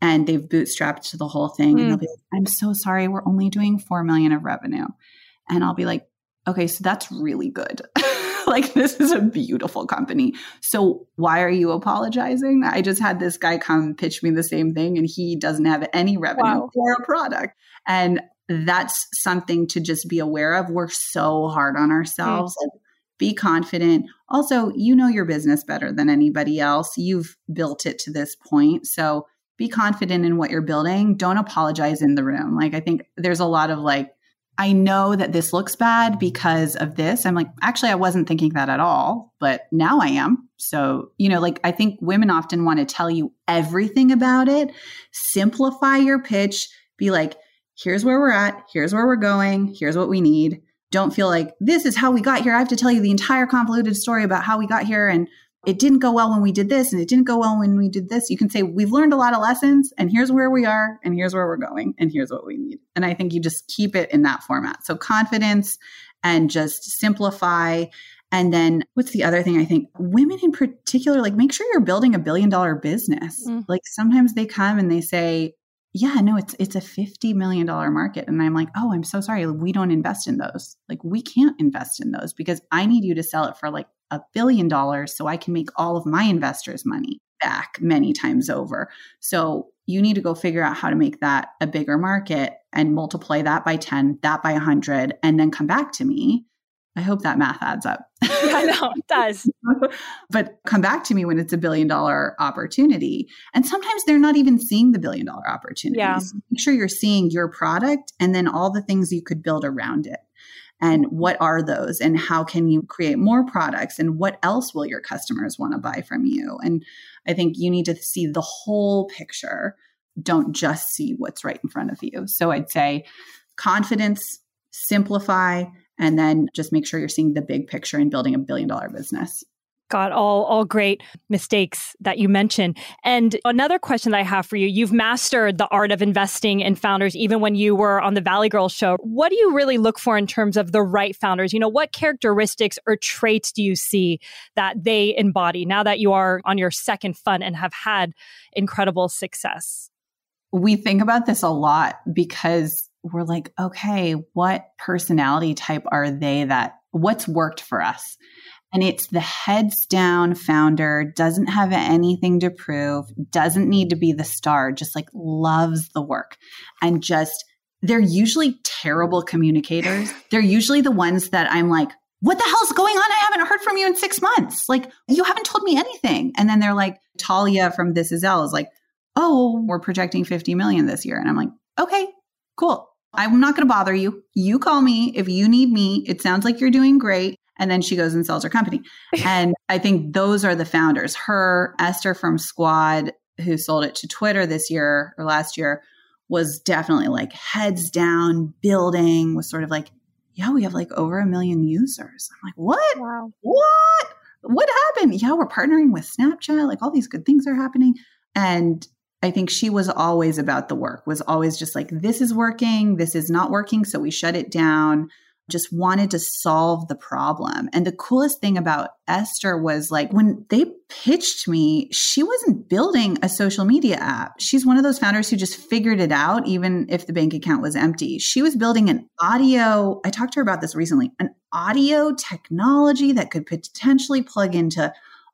And they've bootstrapped to the whole thing. Mm. And they'll be like, I'm so sorry, we're only doing four million of revenue. And I'll be like, okay, so that's really good. like this is a beautiful company. So why are you apologizing? I just had this guy come pitch me the same thing and he doesn't have any revenue wow. for a product. And that's something to just be aware of. We're so hard on ourselves. Mm-hmm. Be confident. Also, you know your business better than anybody else. You've built it to this point. So be confident in what you're building. Don't apologize in the room. Like, I think there's a lot of like, I know that this looks bad because of this. I'm like, actually, I wasn't thinking that at all, but now I am. So, you know, like I think women often want to tell you everything about it. Simplify your pitch. Be like, here's where we're at. Here's where we're going. Here's what we need. Don't feel like this is how we got here. I have to tell you the entire convoluted story about how we got here and it didn't go well when we did this and it didn't go well when we did this. You can say, we've learned a lot of lessons and here's where we are and here's where we're going and here's what we need. And I think you just keep it in that format. So confidence and just simplify. And then what's the other thing I think women in particular, like make sure you're building a billion dollar business. Mm. Like sometimes they come and they say, yeah, no, it's it's a $50 million market. And I'm like, oh, I'm so sorry. We don't invest in those. Like we can't invest in those because I need you to sell it for like a billion dollars so I can make all of my investors' money back many times over. So you need to go figure out how to make that a bigger market and multiply that by 10, that by 100, and then come back to me. I hope that math adds up. I know it does. but come back to me when it's a billion dollar opportunity. And sometimes they're not even seeing the billion dollar opportunities. Yeah. Make sure you're seeing your product and then all the things you could build around it and what are those? And how can you create more products? And what else will your customers want to buy from you? And i think you need to see the whole picture. Don't just see what's right in front of you. So i'd say confidence simplify and then just make sure you're seeing the big picture and building a billion dollar business got all all great mistakes that you mentioned. And another question that I have for you, you've mastered the art of investing in founders even when you were on the Valley Girl show. What do you really look for in terms of the right founders? You know, what characteristics or traits do you see that they embody now that you are on your second fund and have had incredible success? We think about this a lot because we're like, okay, what personality type are they that what's worked for us? And it's the heads down founder, doesn't have anything to prove, doesn't need to be the star, just like loves the work and just they're usually terrible communicators. They're usually the ones that I'm like, what the hell's going on? I haven't heard from you in six months. Like, you haven't told me anything. And then they're like, Talia from This Is L is like, oh, we're projecting 50 million this year. And I'm like, okay, cool. I'm not going to bother you. You call me if you need me. It sounds like you're doing great. And then she goes and sells her company. and I think those are the founders. Her, Esther from Squad, who sold it to Twitter this year or last year, was definitely like heads down, building, was sort of like, yeah, we have like over a million users. I'm like, what? Wow. What? What happened? Yeah, we're partnering with Snapchat. Like all these good things are happening. And I think she was always about the work, was always just like, this is working, this is not working. So we shut it down just wanted to solve the problem. And the coolest thing about Esther was like when they pitched me, she wasn't building a social media app. She's one of those founders who just figured it out, even if the bank account was empty. She was building an audio, I talked to her about this recently, an audio technology that could potentially plug into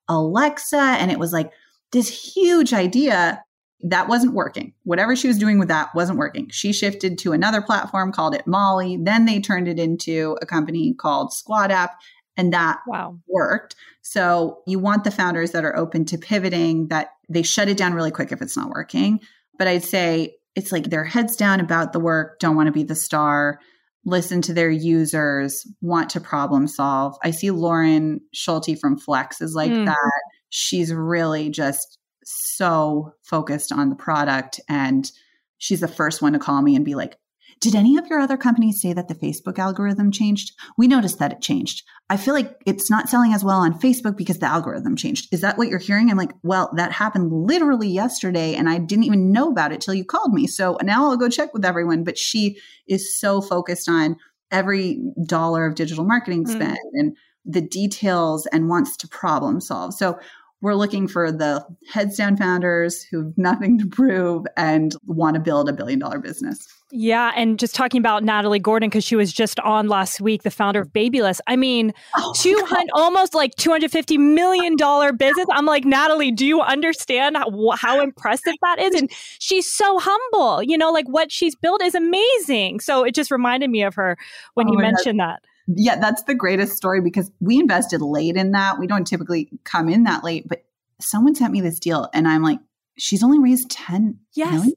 Alexa. And it was like this huge idea that wasn't working. Whatever she was doing with that wasn't working. She shifted to another platform, called it Molly. Then they turned it into a company called Squad App, and that wow. worked. So you want the founders that are open to pivoting, that they shut it down really quick if it's not working. But I'd say it's like their heads down about the work, don't want to be the star, listen to their users, want to problem solve. I see Lauren Schulte from Flex is like mm. that. She's really just so focused on the product. And she's the first one to call me and be like, did any of your other companies say that the Facebook algorithm changed? We noticed that it changed. I feel like it's not selling as well on Facebook because the algorithm changed. Is that what you're hearing? I'm like, well, that happened literally yesterday and I didn't even know about it till you called me. So now I'll go check with everyone. But she is so focused on every dollar of digital marketing hmm. spend mm. and the details and wants to problem solve. So we're looking for the heads down founders who have nothing to prove and want to build a billion dollar business. Yeah, and just talking about Natalie Gordon because she was just on last week, the founder of Babylist. I mean, oh, two hundred almost like two hundred fifty million dollar business. I'm like Natalie, do you understand how, how impressive that is? And she's so humble. You know, like what she's built is amazing. So it just reminded me of her when oh you mentioned God. that yeah, that's the greatest story because we invested late in that. We don't typically come in that late, but someone sent me this deal and I'm like, she's only raised 10 yes. million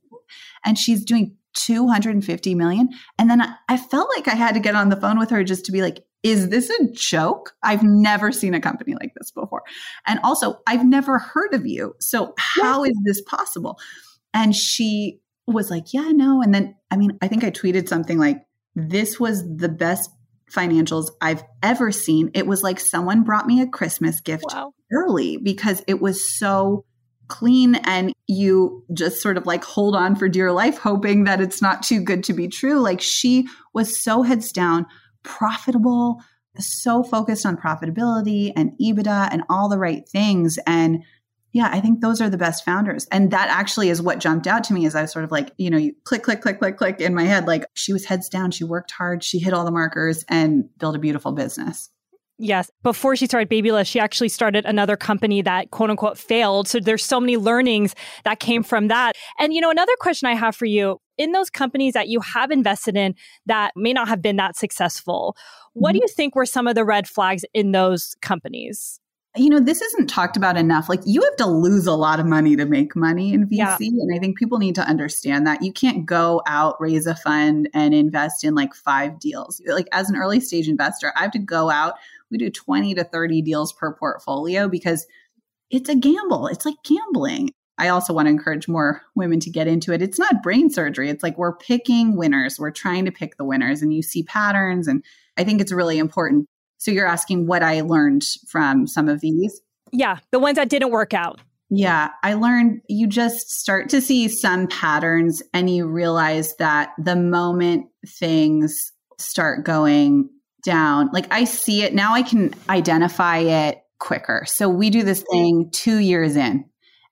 and she's doing 250 million. And then I, I felt like I had to get on the phone with her just to be like, is this a joke? I've never seen a company like this before. And also, I've never heard of you. So, how is this possible? And she was like, yeah, no. And then, I mean, I think I tweeted something like, this was the best financials I've ever seen. It was like someone brought me a Christmas gift wow. early because it was so clean and you just sort of like hold on for dear life hoping that it's not too good to be true. Like she was so heads down, profitable, so focused on profitability and EBITDA and all the right things and yeah, I think those are the best founders. And that actually is what jumped out to me as I was sort of like, you know, you click, click, click, click, click in my head. Like she was heads down. She worked hard. She hit all the markers and built a beautiful business. Yes. Before she started Babylist, she actually started another company that quote unquote failed. So there's so many learnings that came from that. And, you know, another question I have for you in those companies that you have invested in that may not have been that successful, what mm-hmm. do you think were some of the red flags in those companies? You know, this isn't talked about enough. Like, you have to lose a lot of money to make money in VC. Yeah. And I think people need to understand that you can't go out, raise a fund, and invest in like five deals. Like, as an early stage investor, I have to go out, we do 20 to 30 deals per portfolio because it's a gamble. It's like gambling. I also want to encourage more women to get into it. It's not brain surgery. It's like we're picking winners. We're trying to pick the winners, and you see patterns. And I think it's really important so you're asking what I learned from some of these. Yeah, the ones that didn't work out. Yeah, I learned you just start to see some patterns and you realize that the moment things start going down, like I see it now, I can identify it quicker. So we do this thing two years in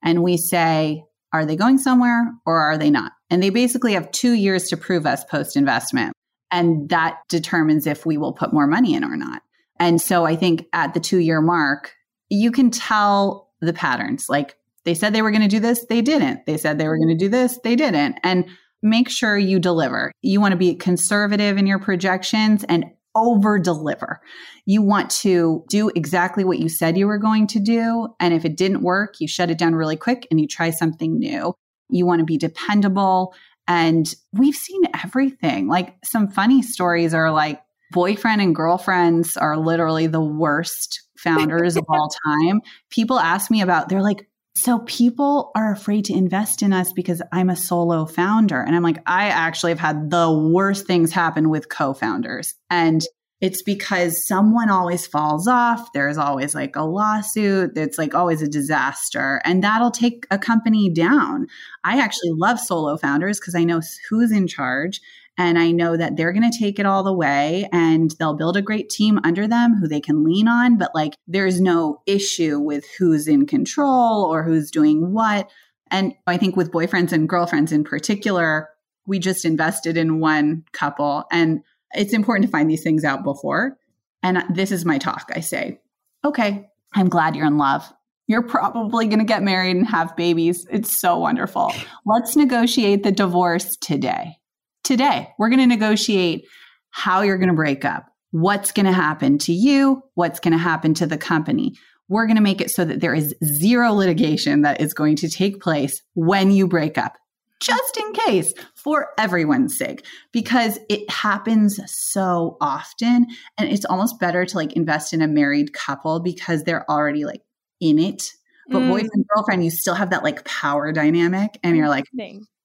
and we say, are they going somewhere or are they not? And they basically have two years to prove us post investment. And that determines if we will put more money in or not. And so I think at the two year mark, you can tell the patterns. Like they said they were going to do this, they didn't. They said they were going to do this, they didn't. And make sure you deliver. You want to be conservative in your projections and over deliver. You want to do exactly what you said you were going to do. And if it didn't work, you shut it down really quick and you try something new. You want to be dependable. And we've seen everything. Like some funny stories are like boyfriend and girlfriends are literally the worst founders of all time. People ask me about, they're like, so people are afraid to invest in us because I'm a solo founder. And I'm like, I actually have had the worst things happen with co founders. And it's because someone always falls off. There's always like a lawsuit. It's like always a disaster. And that'll take a company down. I actually love solo founders because I know who's in charge and I know that they're going to take it all the way and they'll build a great team under them who they can lean on. But like, there's no issue with who's in control or who's doing what. And I think with boyfriends and girlfriends in particular, we just invested in one couple. And it's important to find these things out before. And this is my talk. I say, okay, I'm glad you're in love. You're probably going to get married and have babies. It's so wonderful. Let's negotiate the divorce today today. We're going to negotiate how you're going to break up, what's going to happen to you, what's going to happen to the company. We're going to make it so that there is zero litigation that is going to take place when you break up, just in case, for everyone's sake, because it happens so often. And it's almost better to like invest in a married couple because they're already like in it. But mm. boyfriend, girlfriend, you still have that like power dynamic. And you're like,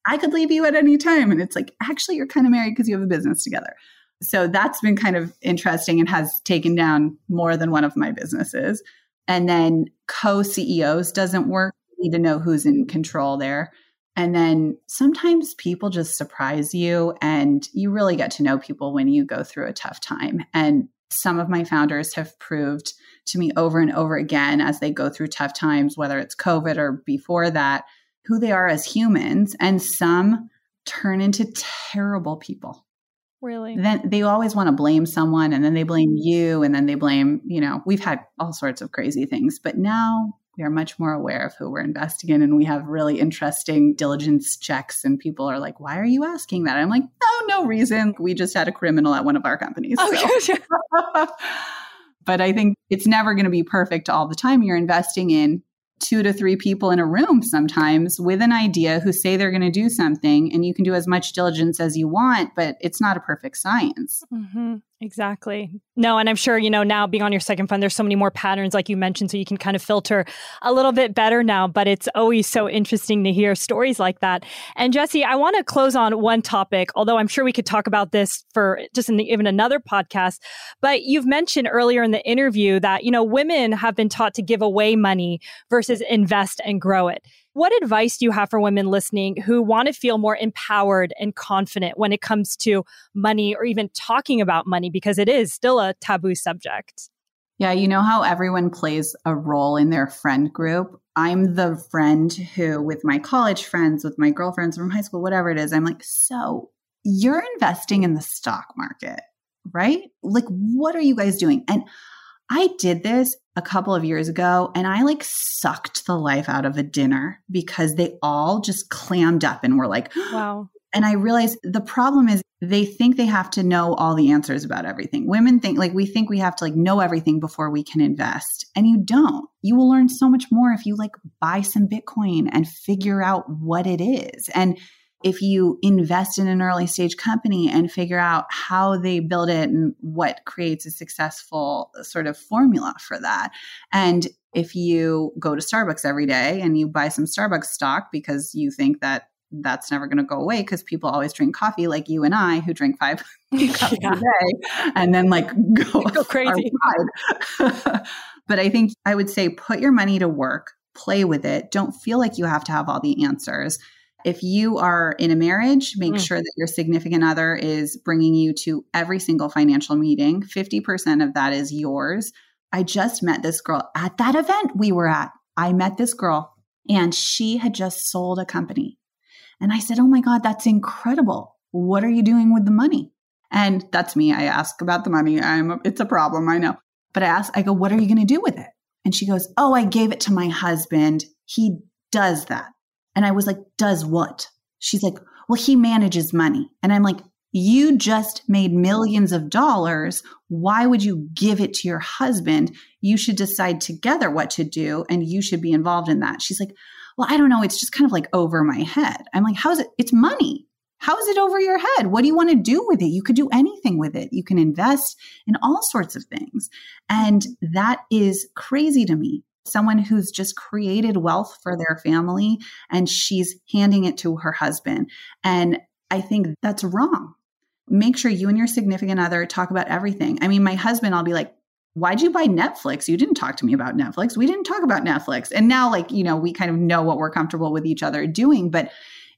I could leave you at any time. And it's like, actually, you're kind of married because you have a business together. So that's been kind of interesting and has taken down more than one of my businesses. And then co CEOs doesn't work. You need to know who's in control there. And then sometimes people just surprise you, and you really get to know people when you go through a tough time. And some of my founders have proved to me over and over again as they go through tough times, whether it's COVID or before that, who they are as humans, and some turn into terrible people. Really? Then they always want to blame someone and then they blame you and then they blame, you know, we've had all sorts of crazy things, but now we are much more aware of who we're investing in and we have really interesting diligence checks and people are like, why are you asking that? I'm like, no, no reason. We just had a criminal at one of our companies. Oh, so. but I think it's never going to be perfect all the time. You're investing in two to three people in a room sometimes with an idea who say they're going to do something and you can do as much diligence as you want but it's not a perfect science mm-hmm. Exactly no and i'm sure you know now being on your second fund there's so many more patterns like you mentioned so you can kind of filter a little bit better now but it's always so interesting to hear stories like that and jesse i want to close on one topic although i'm sure we could talk about this for just in the, even another podcast but you've mentioned earlier in the interview that you know women have been taught to give away money versus versus invest and grow it. What advice do you have for women listening who want to feel more empowered and confident when it comes to money or even talking about money because it is still a taboo subject? Yeah, you know how everyone plays a role in their friend group? I'm the friend who, with my college friends, with my girlfriends from high school, whatever it is, I'm like, so you're investing in the stock market, right? Like, what are you guys doing? And I did this a couple of years ago and I like sucked the life out of a dinner because they all just clammed up and were like, wow. And I realized the problem is they think they have to know all the answers about everything. Women think like we think we have to like know everything before we can invest. And you don't. You will learn so much more if you like buy some Bitcoin and figure out what it is. And if you invest in an early stage company and figure out how they build it and what creates a successful sort of formula for that. And if you go to Starbucks every day and you buy some Starbucks stock because you think that that's never going to go away because people always drink coffee like you and I who drink five cups yeah. a day and then like go, go crazy. but I think I would say put your money to work, play with it. Don't feel like you have to have all the answers. If you are in a marriage, make mm. sure that your significant other is bringing you to every single financial meeting. 50% of that is yours. I just met this girl at that event we were at. I met this girl and she had just sold a company. And I said, Oh my God, that's incredible. What are you doing with the money? And that's me. I ask about the money. I'm, it's a problem. I know. But I ask, I go, What are you going to do with it? And she goes, Oh, I gave it to my husband. He does that. And I was like, Does what? She's like, Well, he manages money. And I'm like, You just made millions of dollars. Why would you give it to your husband? You should decide together what to do and you should be involved in that. She's like, Well, I don't know. It's just kind of like over my head. I'm like, How's it? It's money. How is it over your head? What do you want to do with it? You could do anything with it. You can invest in all sorts of things. And that is crazy to me. Someone who's just created wealth for their family and she's handing it to her husband. And I think that's wrong. Make sure you and your significant other talk about everything. I mean, my husband, I'll be like, why'd you buy Netflix? You didn't talk to me about Netflix. We didn't talk about Netflix. And now, like, you know, we kind of know what we're comfortable with each other doing. But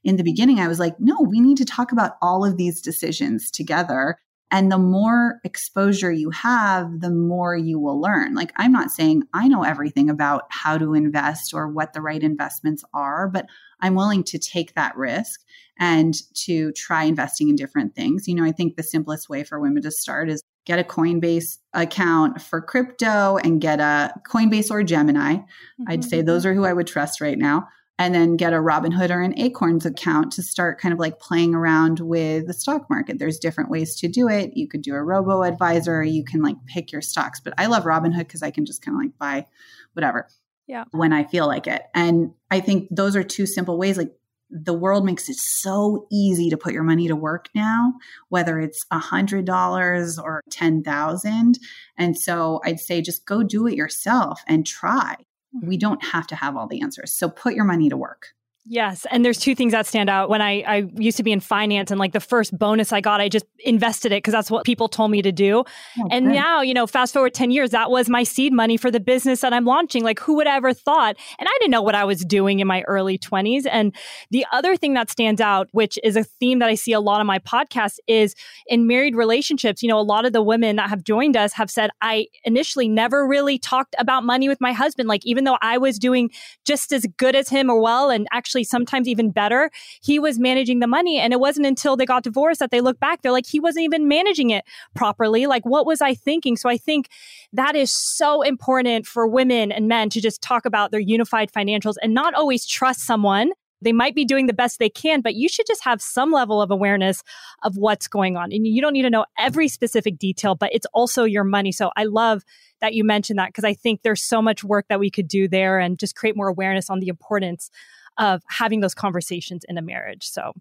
in the beginning, I was like, no, we need to talk about all of these decisions together. And the more exposure you have, the more you will learn. Like, I'm not saying I know everything about how to invest or what the right investments are, but I'm willing to take that risk and to try investing in different things. You know, I think the simplest way for women to start is get a Coinbase account for crypto and get a Coinbase or Gemini. Mm-hmm. I'd say those are who I would trust right now and then get a Robinhood or an Acorns account to start kind of like playing around with the stock market. There's different ways to do it. You could do a robo advisor, you can like pick your stocks, but I love Robinhood because I can just kind of like buy whatever. Yeah. When I feel like it. And I think those are two simple ways like the world makes it so easy to put your money to work now, whether it's a hundred dollars or ten thousand. And so I'd say just go do it yourself and try we don't have to have all the answers. So put your money to work. Yes. And there's two things that stand out. When I, I used to be in finance and like the first bonus I got, I just invested it because that's what people told me to do. Oh, and good. now, you know, fast forward 10 years, that was my seed money for the business that I'm launching. Like who would ever thought? And I didn't know what I was doing in my early 20s. And the other thing that stands out, which is a theme that I see a lot on my podcast, is in married relationships. You know, a lot of the women that have joined us have said, I initially never really talked about money with my husband. Like even though I was doing just as good as him or well, and actually actually sometimes even better. He was managing the money. And it wasn't until they got divorced that they look back. They're like, he wasn't even managing it properly. Like, what was I thinking? So I think that is so important for women and men to just talk about their unified financials and not always trust someone they might be doing the best they can, but you should just have some level of awareness of what's going on. And you don't need to know every specific detail, but it's also your money. So I love that you mentioned that because I think there's so much work that we could do there and just create more awareness on the importance of having those conversations in a marriage. So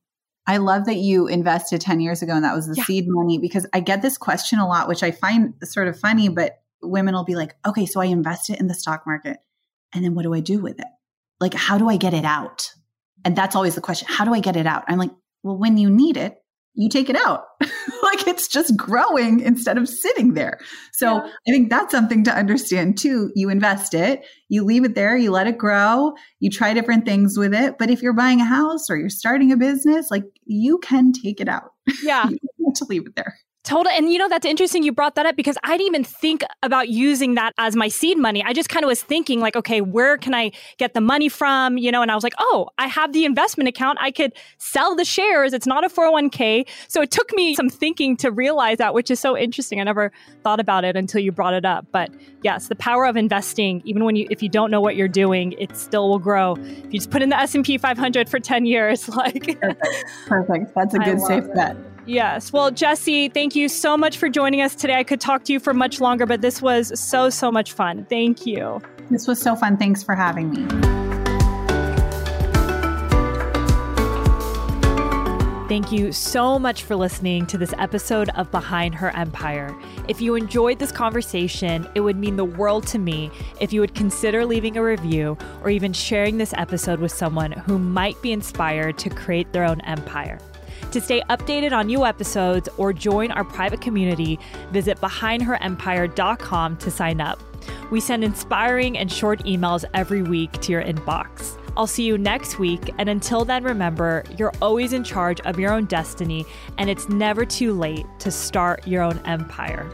I love that you invested 10 years ago and that was the yeah. seed money because I get this question a lot, which I find sort of funny, but women will be like, okay, so I invested it in the stock market. And then what do I do with it? Like, how do I get it out? And that's always the question. How do I get it out? I'm like, well, when you need it, you take it out. like it's just growing instead of sitting there. So yeah. I think that's something to understand too. You invest it, you leave it there, you let it grow, you try different things with it. But if you're buying a house or you're starting a business, like you can take it out. Yeah. you have to leave it there. Total. And you know, that's interesting you brought that up because I didn't even think about using that as my seed money. I just kind of was thinking, like, okay, where can I get the money from? You know, and I was like, oh, I have the investment account. I could sell the shares. It's not a 401k. So it took me some thinking to realize that, which is so interesting. I never thought about it until you brought it up. But yes, the power of investing, even when you, if you don't know what you're doing, it still will grow. If you just put in the S&P 500 for 10 years, like. Perfect. Perfect. That's a good safe it. bet. Yes. Well, Jesse, thank you so much for joining us today. I could talk to you for much longer, but this was so, so much fun. Thank you. This was so fun. Thanks for having me. Thank you so much for listening to this episode of Behind Her Empire. If you enjoyed this conversation, it would mean the world to me if you would consider leaving a review or even sharing this episode with someone who might be inspired to create their own empire. To stay updated on new episodes or join our private community, visit behindherempire.com to sign up. We send inspiring and short emails every week to your inbox. I'll see you next week. And until then, remember, you're always in charge of your own destiny, and it's never too late to start your own empire.